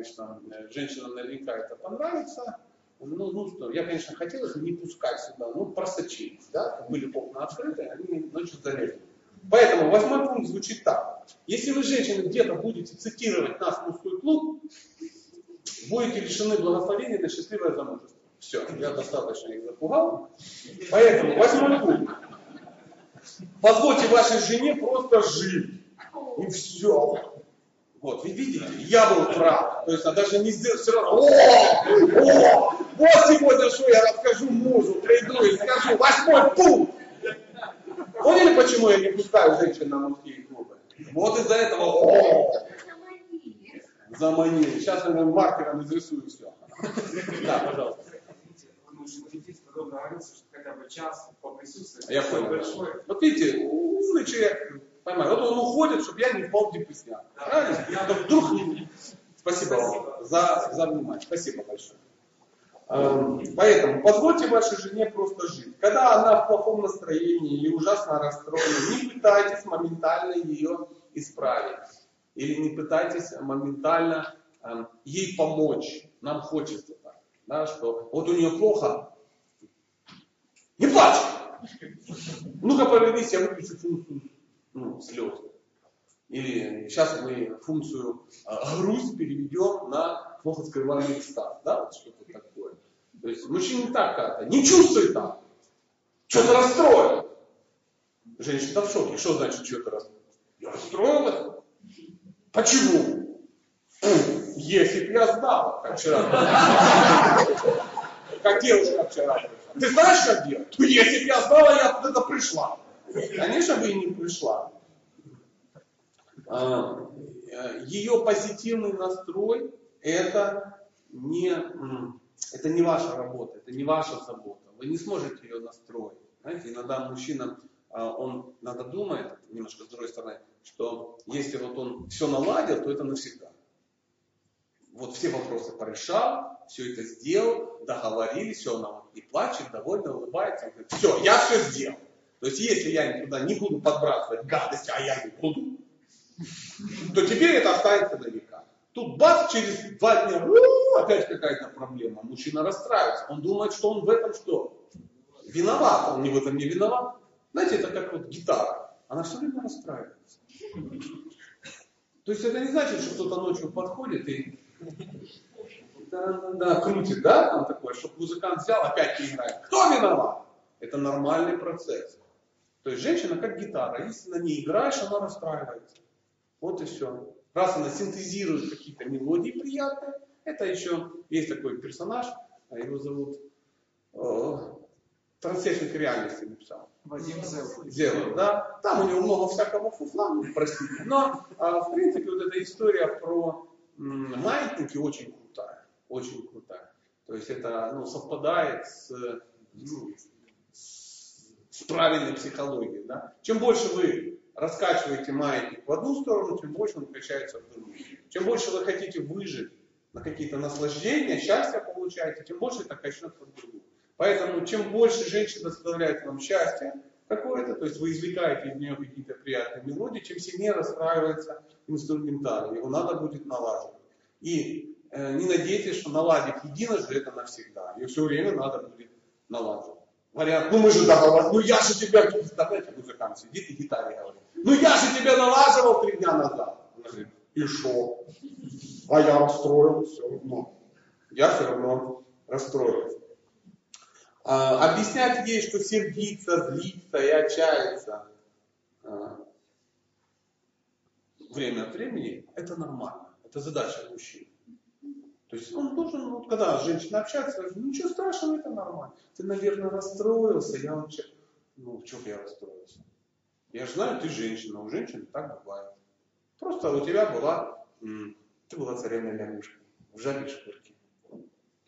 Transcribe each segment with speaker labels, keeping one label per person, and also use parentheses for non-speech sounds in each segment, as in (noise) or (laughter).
Speaker 1: конечно, женщинам наверняка это понравится. Ну, ну что, я, конечно, хотел их не пускать сюда, ну, просочились, да, были окна открыты, они ночью залезли. Поэтому восьмой пункт звучит так. Если вы, женщины, где-то будете цитировать нас мужской клуб, будете лишены благословения на счастливое замужество. Все, я достаточно их запугал. Поэтому восьмой пункт. Позвольте вашей жене просто жить. И все. Вот, вы видите, я был прав. То есть она даже не сделала все равно. О, о, вот сегодня что я расскажу мужу, приду и скажу. Восьмой пункт. Поняли, почему я не пускаю женщин на мужские клубы? Вот из-за этого. О, заманили. Сейчас я маркером изрисую все. Да, пожалуйста. Я понял. Вот видите, умный человек Понимаю. Вот он уходит, чтобы я не впал в депрессию. Правильно? Я вдруг не... Спасибо вам за, за внимание. Спасибо большое. Эм, поэтому позвольте вашей жене просто жить. Когда она в плохом настроении или ужасно расстроена, не пытайтесь моментально ее исправить. Или не пытайтесь моментально эм, ей помочь. Нам хочется так. Да, что вот у нее плохо. Не плачь! Ну-ка повернись, я выключу функцию ну, слез. Или сейчас мы функцию а, грусть переведем на плохо скрываемый экстаз, да, вот что-то такое. То есть мужчина так как-то, не чувствует так, что-то расстроен. Женщина в шоке. Что значит что-то расстроен? Я расстроилась. Почему? Если б я знала, как вчера. Как девушка вчера. Ты знаешь, как делать? Если б я знала, я туда пришла. Конечно бы и не пришла. А, Ее позитивный настрой это не, это не ваша работа, это не ваша забота. Вы не сможете ее настроить. Знаете, иногда мужчина, а, он надо думает, немножко с другой стороны, что если вот он все наладил, то это навсегда. Вот все вопросы порешал, все это сделал, договорились, все, она вот не плачет, довольно улыбается, говорит, все, я все сделал. То есть, если я туда не буду подбрасывать гадости, а я не буду, то теперь это останется на века. Тут бац, через два дня, опять какая-то проблема. Мужчина расстраивается. Он думает, что он в этом что? Виноват. Он не в этом не виноват. Знаете, это как вот гитара. Она все время расстраивается. То есть это не значит, что кто-то ночью подходит и да, да, крутит, да, там такое, чтобы музыкант взял, опять не играет. Кто виноват? Это нормальный процесс. То есть женщина как гитара, если на ней играешь, она расстраивается. Вот и все. Раз она синтезирует какие-то мелодии приятные, это еще есть такой персонаж, а его зовут э, Трансерфинг реальности написал.
Speaker 2: Вадим
Speaker 1: Зелов. да. Там у него много всякого фуфла, ну, простите. Но, а, в принципе, вот эта история про м, маятники очень крутая. Очень крутая. То есть это ну, совпадает с, ну, с правильной психологией. Да? Чем больше вы раскачиваете маятник в одну сторону, тем больше он качается в другую. Чем больше вы хотите выжить на какие-то наслаждения, счастье получаете, тем больше это качнется в другую. Поэтому чем больше женщина доставляет вам счастье какое-то, то есть вы извлекаете из нее какие-то приятные мелодии, чем сильнее расстраивается инструментарий. Его надо будет налаживать. И э, не надейтесь, что наладив единожды это навсегда. Ее все время надо будет налаживать. Вариант, ну мы же договор, ну я же тебя, давайте музыкант сидит и гитаре говорит, ну я же тебя налаживал три дня назад. Говорит, и что? А я расстроил все равно. Я все равно расстроился. А, объяснять ей, что сердиться, злиться и отчаяться а, время от времени, это нормально. Это задача мужчины. То есть он должен, вот когда женщина общается, ну ничего страшного, это нормально. Ты, наверное, расстроился, я вообще, ну, в чем я расстроился? Я же знаю, ты женщина, у женщин так бывает. Просто у тебя была, ты была царевной лягушкой, в жабе шкурке.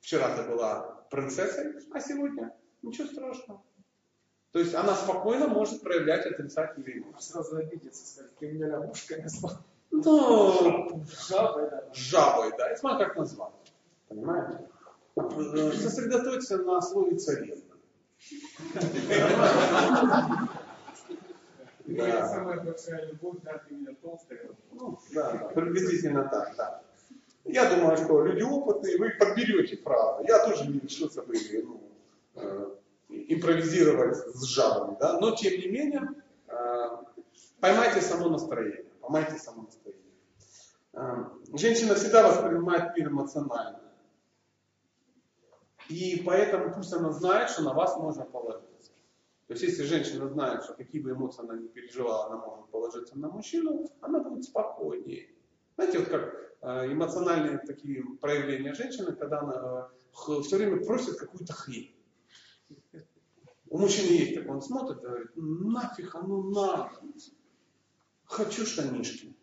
Speaker 1: Вчера ты была принцессой, а сегодня ничего страшного. То есть она спокойно может проявлять отрицательные эмоции.
Speaker 2: Сразу обидеться, сказать, ты меня лягушкой назвал.
Speaker 1: Ну, жабой, да. Жабой, да. Это смотря как назвать. Понимаете? Сосредоточься на слове царевна. (laughs)
Speaker 2: Да. Самая большая любовь, да, ты меня толстая.
Speaker 1: Ну, да, приблизительно так, да. Я думаю, что люди опытные, вы подберете фразы. Я тоже не решился бы ну, э, импровизировать с жабами, да? но тем не менее, э, поймайте само настроение, поймайте само настроение. Э, женщина всегда воспринимает мир эмоционально. И поэтому пусть она знает, что на вас можно положиться. То есть если женщина знает, что какие бы эмоции она ни переживала, она может положиться на мужчину, она будет спокойнее. Знаете, вот как э, эмоциональные такие проявления женщины, когда она э, все время просит какую-то хрень. У мужчины есть такой, он смотрит говорит, нафиг оно надо. Хочу штанишки.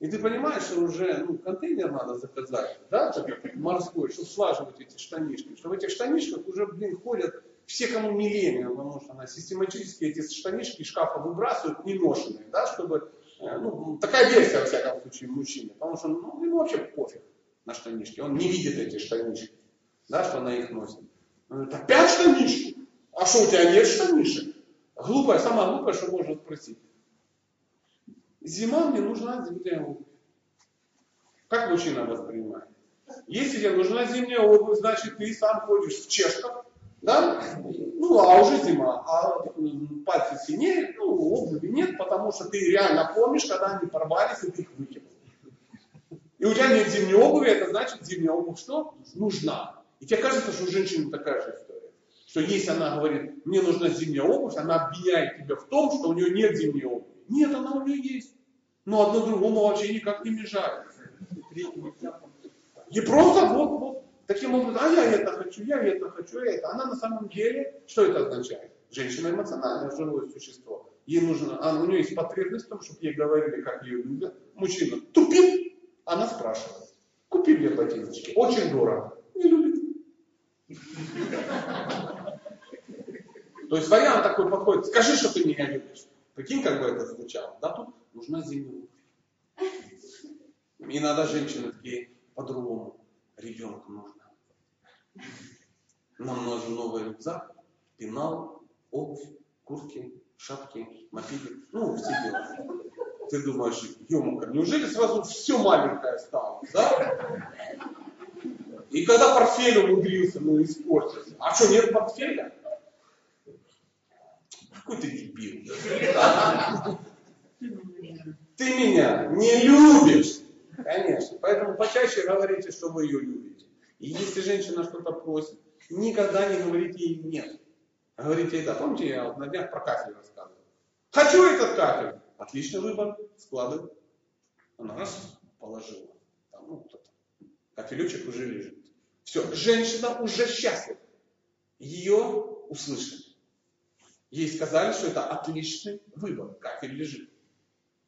Speaker 1: И ты понимаешь, что уже ну, контейнер надо заказать, да, такой морской, чтобы слаживать эти штанишки. Что в этих штанишках уже, блин, ходят все, кому не лень, потому что она систематически эти штанишки из шкафа выбрасывают неношенные, да, чтобы, э, ну, такая версия, во всяком случае, мужчины, потому что, ну, ему вообще пофиг на штанишки, он не видит эти штанишки, да, что она их носит. Он говорит, опять штанишки? А что, у тебя нет штанишек? Глупая, самое глупое, что можно спросить. Зима мне нужна зимняя обувь. Как мужчина воспринимает? Если тебе нужна зимняя обувь, значит ты сам ходишь в чешках, да? Ну, а уже зима, а пальцы синее, ну, обуви нет, потому что ты реально помнишь, когда они порвались, и ты их выкинул. И у тебя нет зимней обуви, это значит, зимняя обувь что? Нужна. И тебе кажется, что у женщины такая же история. Что если она говорит, мне нужна зимняя обувь, она обвиняет тебя в том, что у нее нет зимней обуви. Нет, она у нее есть. Но одно другому вообще никак не мешает. И просто вот, вот таким образом, а я это хочу, я это хочу, я это. Она на самом деле, что это означает? Женщина эмоциональное живое существо. Ей нужно, а у нее есть потребность в том, чтобы ей говорили, как ее любят. Мужчина тупит, она спрашивает. Купи мне ботиночки, очень дорого. Не любит. То есть вариант такой подходит, скажи, что ты меня любишь. Прикинь, как бы это звучало. Да, тут нужна зимняя Иногда женщины такие по-другому. Ребенку нужно. Нам нужен новый рюкзак, пенал, обувь, куртки, шапки, мопеды. Ну, все дела. Ты думаешь, ё неужели сразу все маленькое стало, да? И когда портфель умудрился, ну, испортился. А что, нет портфеля? Какой ты меня не любишь. Конечно. Поэтому почаще говорите, что вы ее любите. И если женщина что-то просит, никогда не говорите ей нет. Говорите да. Помните, я вот на днях про кафель рассказывал. Хочу этот кафель. Отличный выбор. Складывай. Она раз положила. Там, ну, кто-то. Кафелючек уже лежит. Все, женщина уже счастлива. Ее услышали. Ей сказали, что это отличный выбор. Кафель лежит.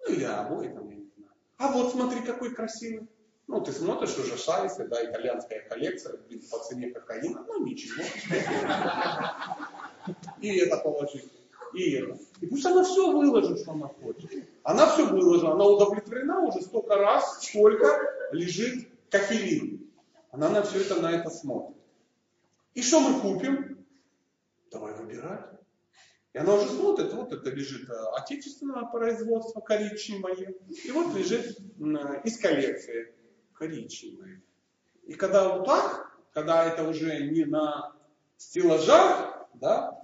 Speaker 1: Ну или обои там, я не знаю. А вот смотри, какой красивый. Ну, ты смотришь уже шайсы, да, итальянская коллекция, блин, по цене кокаина, ну ничего. И это положить, и. И пусть она все выложит, что она хочет. Она все выложила, она удовлетворена уже столько раз, сколько лежит кофеин. Она на все это, на это смотрит. И что мы купим? Давай выбирать. И она уже смотрит, вот это лежит э, отечественного производства коричневое, и вот лежит из коллекции коричневое. И когда вот так, когда это уже не на стеллажах, да,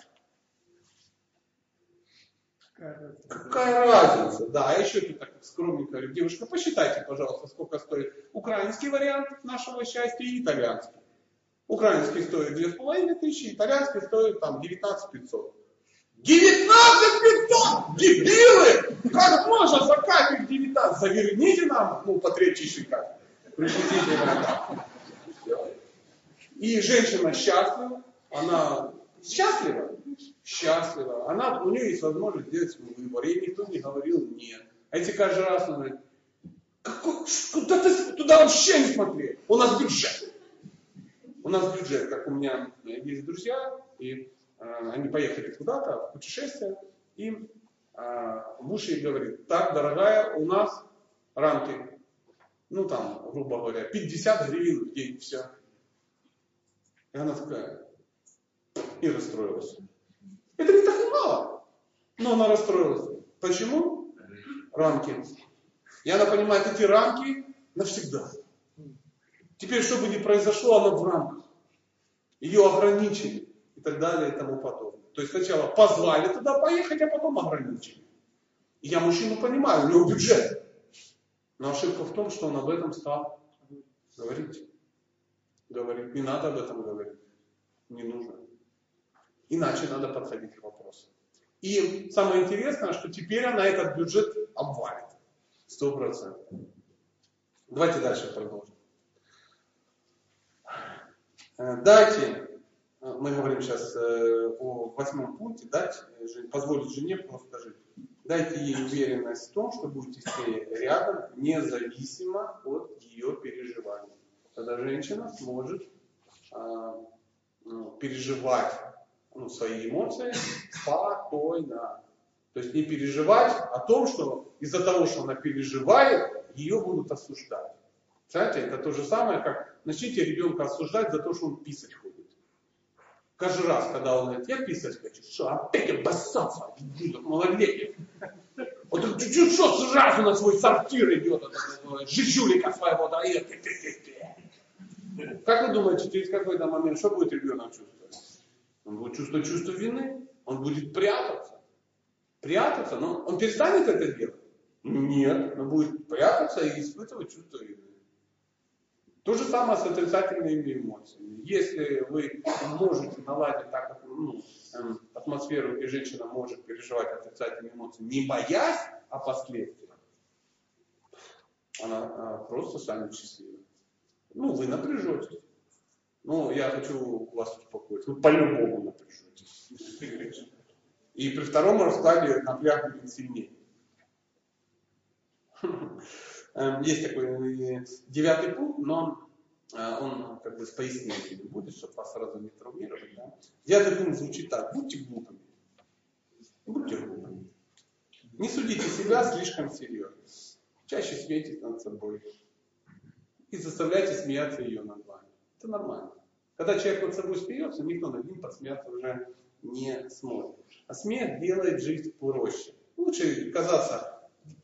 Speaker 1: Какая разница? Да, а еще ты так скромненько говорю, девушка, посчитайте, пожалуйста, сколько стоит украинский вариант нашего счастья и итальянский. Украинский стоит 2500, итальянский стоит там 19 500. 19 500! Дебилы! Как можно за капель 19? Заверните нам, ну, по третьей. Пришлите. И женщина счастлива, она счастлива, счастлива. Она, у нее есть возможность сделать свой выбор. Ей никто не говорил нет. А если каждый раз она говорит, куда ты туда вообще не смотри? У нас бюджет. У нас бюджет, как у меня есть друзья, и они поехали куда-то в путешествие, и э, муж ей говорит, так, дорогая, у нас рамки, ну там, грубо говоря, 50 гривен в день, все. И она такая, и расстроилась. Это не так мало, но она расстроилась. Почему? Рамки. И она понимает, эти рамки навсегда. Теперь, что бы ни произошло, она в рамках. Ее ограничили и так далее и тому подобное. То есть сначала позвали туда поехать, а потом ограничили. Я мужчину понимаю, у него бюджет. Но ошибка в том, что он об этом стал говорить. Говорить. Не надо об этом говорить. Не нужно. Иначе надо подходить к вопросу. И самое интересное, что теперь она этот бюджет обвалит. Сто процентов. Давайте дальше продолжим. Э, дайте, мы говорим сейчас э, о восьмом пункте, дать, позволить жене просто жить. Дайте ей уверенность в том, что будете с ней рядом, независимо от ее переживаний. Тогда женщина сможет а, ну, переживать ну, свои эмоции спокойно. То есть не переживать о том, что из-за того, что она переживает, ее будут осуждать. Знаете, это то же самое, как начните ребенка осуждать за то, что он писать ходит. Каждый раз, когда он говорит, я писать хочу, что опять обоссался, малолетний. Вот чуть-чуть что сразу на свой сортир идет, жижулика своего дает. Как вы думаете, через какой-то момент, что будет ребенок чувствовать? Он будет чувствовать чувство вины, он будет прятаться. Прятаться, но он перестанет это делать? Нет, он будет прятаться и испытывать чувство вины. То же самое с отрицательными эмоциями. Если вы можете наладить так, как, ну, эм, атмосферу, где женщина может переживать отрицательные эмоции, не боясь о последствиях, она а, просто станет счастливой. Ну, вы напряжетесь. Ну, я хочу вас успокоить. Вы по-любому напряжетесь. И при втором раскладе напряг будет сильнее. Эм, есть такой э, девятый пункт, но э, он как бы с пояснениями будет, чтобы вас сразу не травмировать. Да? Девятый пункт звучит так. Будьте глупыми. Будьте глупыми. Не судите себя слишком серьезно. Чаще смейтесь над собой. И заставляйте смеяться ее над вами. Это нормально. Когда человек над собой смеется, никто над ним посмеяться уже не сможет. А смех делает жизнь проще. Лучше казаться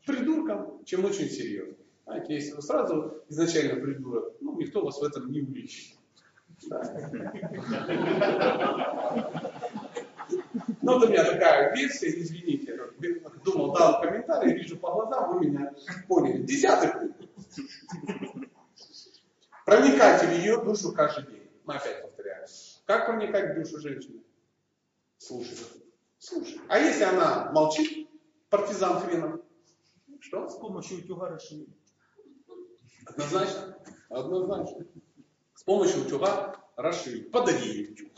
Speaker 1: придурком, чем очень серьезным. Знаете, если вы сразу изначально придурок, ну, никто вас в этом не уличит. Ну, вот у меня такая версия, извините, думал, дал комментарий, вижу по глазам, вы меня поняли. Десятый пункт. Проникайте в ее душу каждый день. Мы опять повторяем. Как проникать в душу женщины? Слушай. Слушай. А если она молчит, партизан хренов, что?
Speaker 2: С помощью утюга расширить.
Speaker 1: Однозначно. Однозначно. С помощью утюга расширить. Подари ей утюг.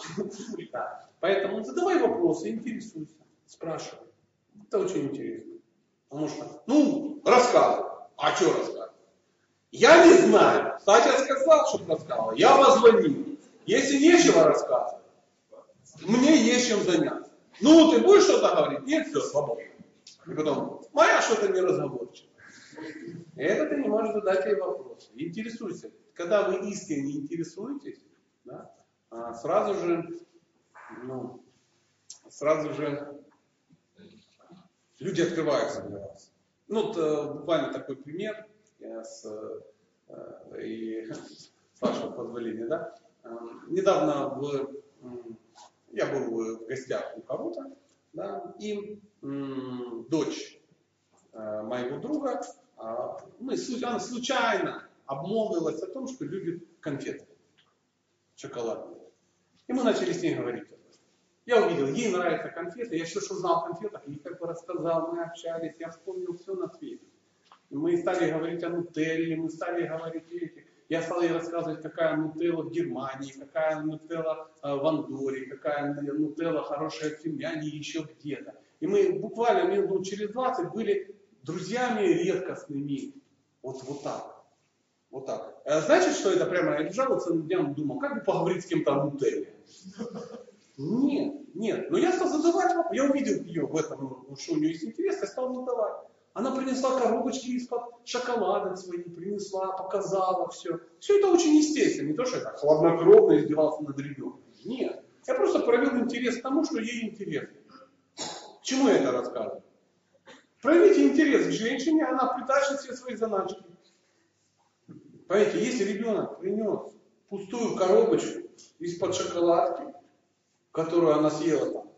Speaker 1: Да. Поэтому задавай вопросы, интересуйся, спрашивай. Это очень интересно. Потому что, ну, рассказывай. А что рассказывай? Я не знаю. Кстати, сказал, что рассказывал. Я позвонил. Если нечего рассказывать, мне есть чем заняться. Ну, ты будешь что-то говорить? Нет, все, свободно. И потом, моя что-то не разговорчива. Это ты не можешь задать ей вопрос. Интересуйся. Когда вы искренне интересуетесь, да, а сразу же, ну, сразу же люди открываются для вас. Ну, э, буквально такой пример я с, э, и, с вашего позволения, да. Э, недавно в, я был в гостях у кого-то, да, и дочь моего друга, мы, она случайно обмолвилась о том, что любит конфеты шоколадные. И мы начали с ней говорить. Я увидел, ей нравятся конфеты, я еще что знал о конфетах, ей как бы рассказал, мы общались, я вспомнил все на свете. Мы стали говорить о нутелле, мы стали говорить эти. Я стал ей рассказывать, какая нутелла в Германии, какая нутелла э, в Андоре, какая нутелла хорошая в Финляндии, еще где-то. И мы буквально минут через 20 были друзьями редкостными. Вот, вот так. Вот так. А значит, что это прямо я лежал целым днем думал, как бы поговорить с кем-то о нутелле. Нет, нет. Но я стал задавать вопрос. Я увидел ее в этом, что у нее есть интерес, я стал задавать. Она принесла коробочки из-под шоколада свои, принесла, показала все. Все это очень естественно. Не то, что я так хладнокровно издевался над ребенком. Нет. Я просто проявил интерес к тому, что ей интересно. К чему я это рассказываю? Проявите интерес к женщине, она притащит все свои заначки. Понимаете, если ребенок принес пустую коробочку из-под шоколадки, которую она съела там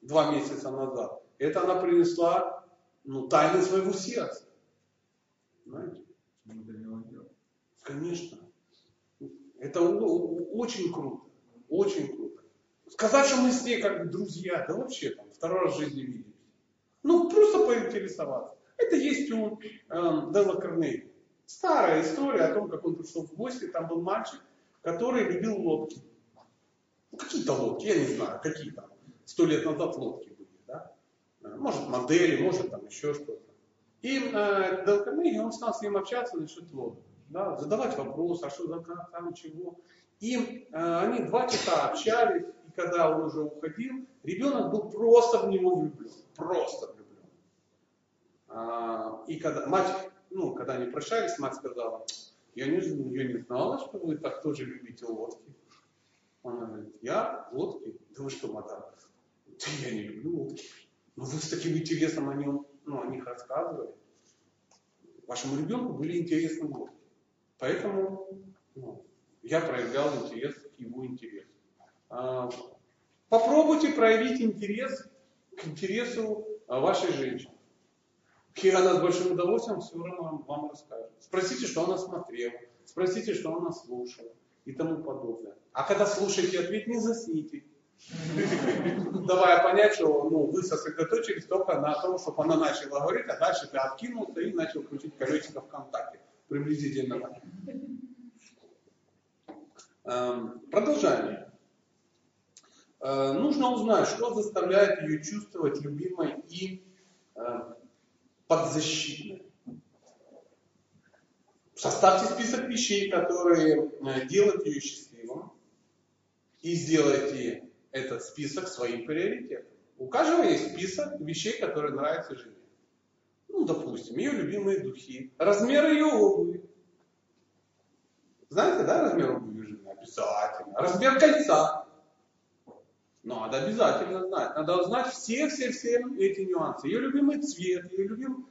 Speaker 1: два месяца назад, это она принесла ну, тайны своего сердца. Понимаете? Конечно. Это очень круто. Очень круто. Сказать, что мы с ней как бы друзья, да вообще там второй раз в жизни виделись. Ну, просто поинтересоваться. Это есть у э, Делла Корнелия. Старая история о том, как он пришел в гости, там был мальчик, который любил лодки. Ну, какие-то лодки, я не знаю, какие там. Сто лет назад лодки? Может, модели, может, там еще что-то. И э, Дел Карнеги, он стал с ним общаться насчет лодок. Да, задавать вопросы, а что за там, чего. И э, они два часа общались, и когда он уже уходил, ребенок был просто в него влюблен. Просто влюблен. А, и когда мать, ну, когда они прощались, мать сказала, я не, я не знала, что вы так тоже любите лодки. Она говорит, я лодки? Да вы что, мадам? Да я не люблю лодки. Но вы с таким интересом о, нем, ну, о них рассказывали. Вашему ребенку были интересны лодки. Поэтому ну, я проявлял интерес к его интересу. А, попробуйте проявить интерес к интересу а, вашей женщины. Кира она с большим удовольствием все равно вам расскажет. Спросите, что она смотрела, спросите, что она слушала и тому подобное. А когда слушаете ответ, не засните. Давая понять, что ну, вы сосредоточились только на том, чтобы она начала говорить, а дальше ты откинулся и начал крутить колесико ВКонтакте. Приблизительно так. Эм, продолжение. Э, нужно узнать, что заставляет ее чувствовать любимой и э, подзащитной. Составьте список вещей, которые э, делают ее счастливым, и сделайте этот список своим приоритетом. У каждого есть список вещей, которые нравятся жене. Ну, допустим, ее любимые духи, размер ее обуви. Знаете, да, размер обуви жены? Обязательно. Размер кольца. Надо обязательно знать. Надо знать все-все-все эти нюансы. Ее любимый цвет, ее любимый...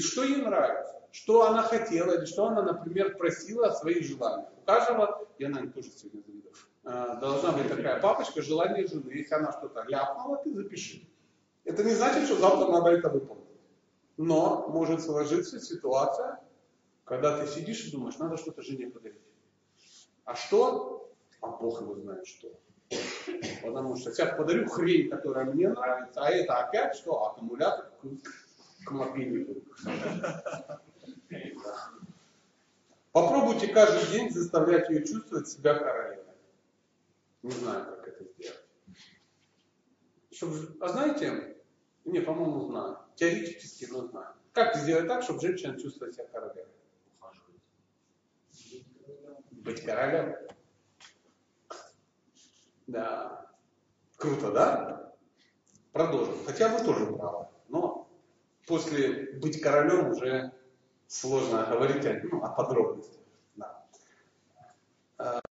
Speaker 1: Что ей нравится, что она хотела, или что она, например, просила о своих желаниях. У каждого, я, наверное, тоже сегодня должна быть такая папочка желание жены. Если она что-то ляпнула, ты запиши. Это не значит, что завтра надо это выполнить. Но может сложиться ситуация, когда ты сидишь и думаешь, надо что-то жене подарить. А что? А Бог его знает что. Потому что сейчас подарю хрень, которая мне нравится, а это опять что? Аккумулятор к, к мобильнику. Попробуйте каждый день заставлять ее чувствовать себя королевой. Не знаю, как это сделать. Чтобы, а знаете, не, по-моему, знаю. Теоретически, но знаю. Как сделать так, чтобы женщина чувствовала себя королевой? Быть королем. Да. Круто, да? Продолжим. Хотя вы тоже правы. Но после быть королем уже сложно говорить ну, о подробностях.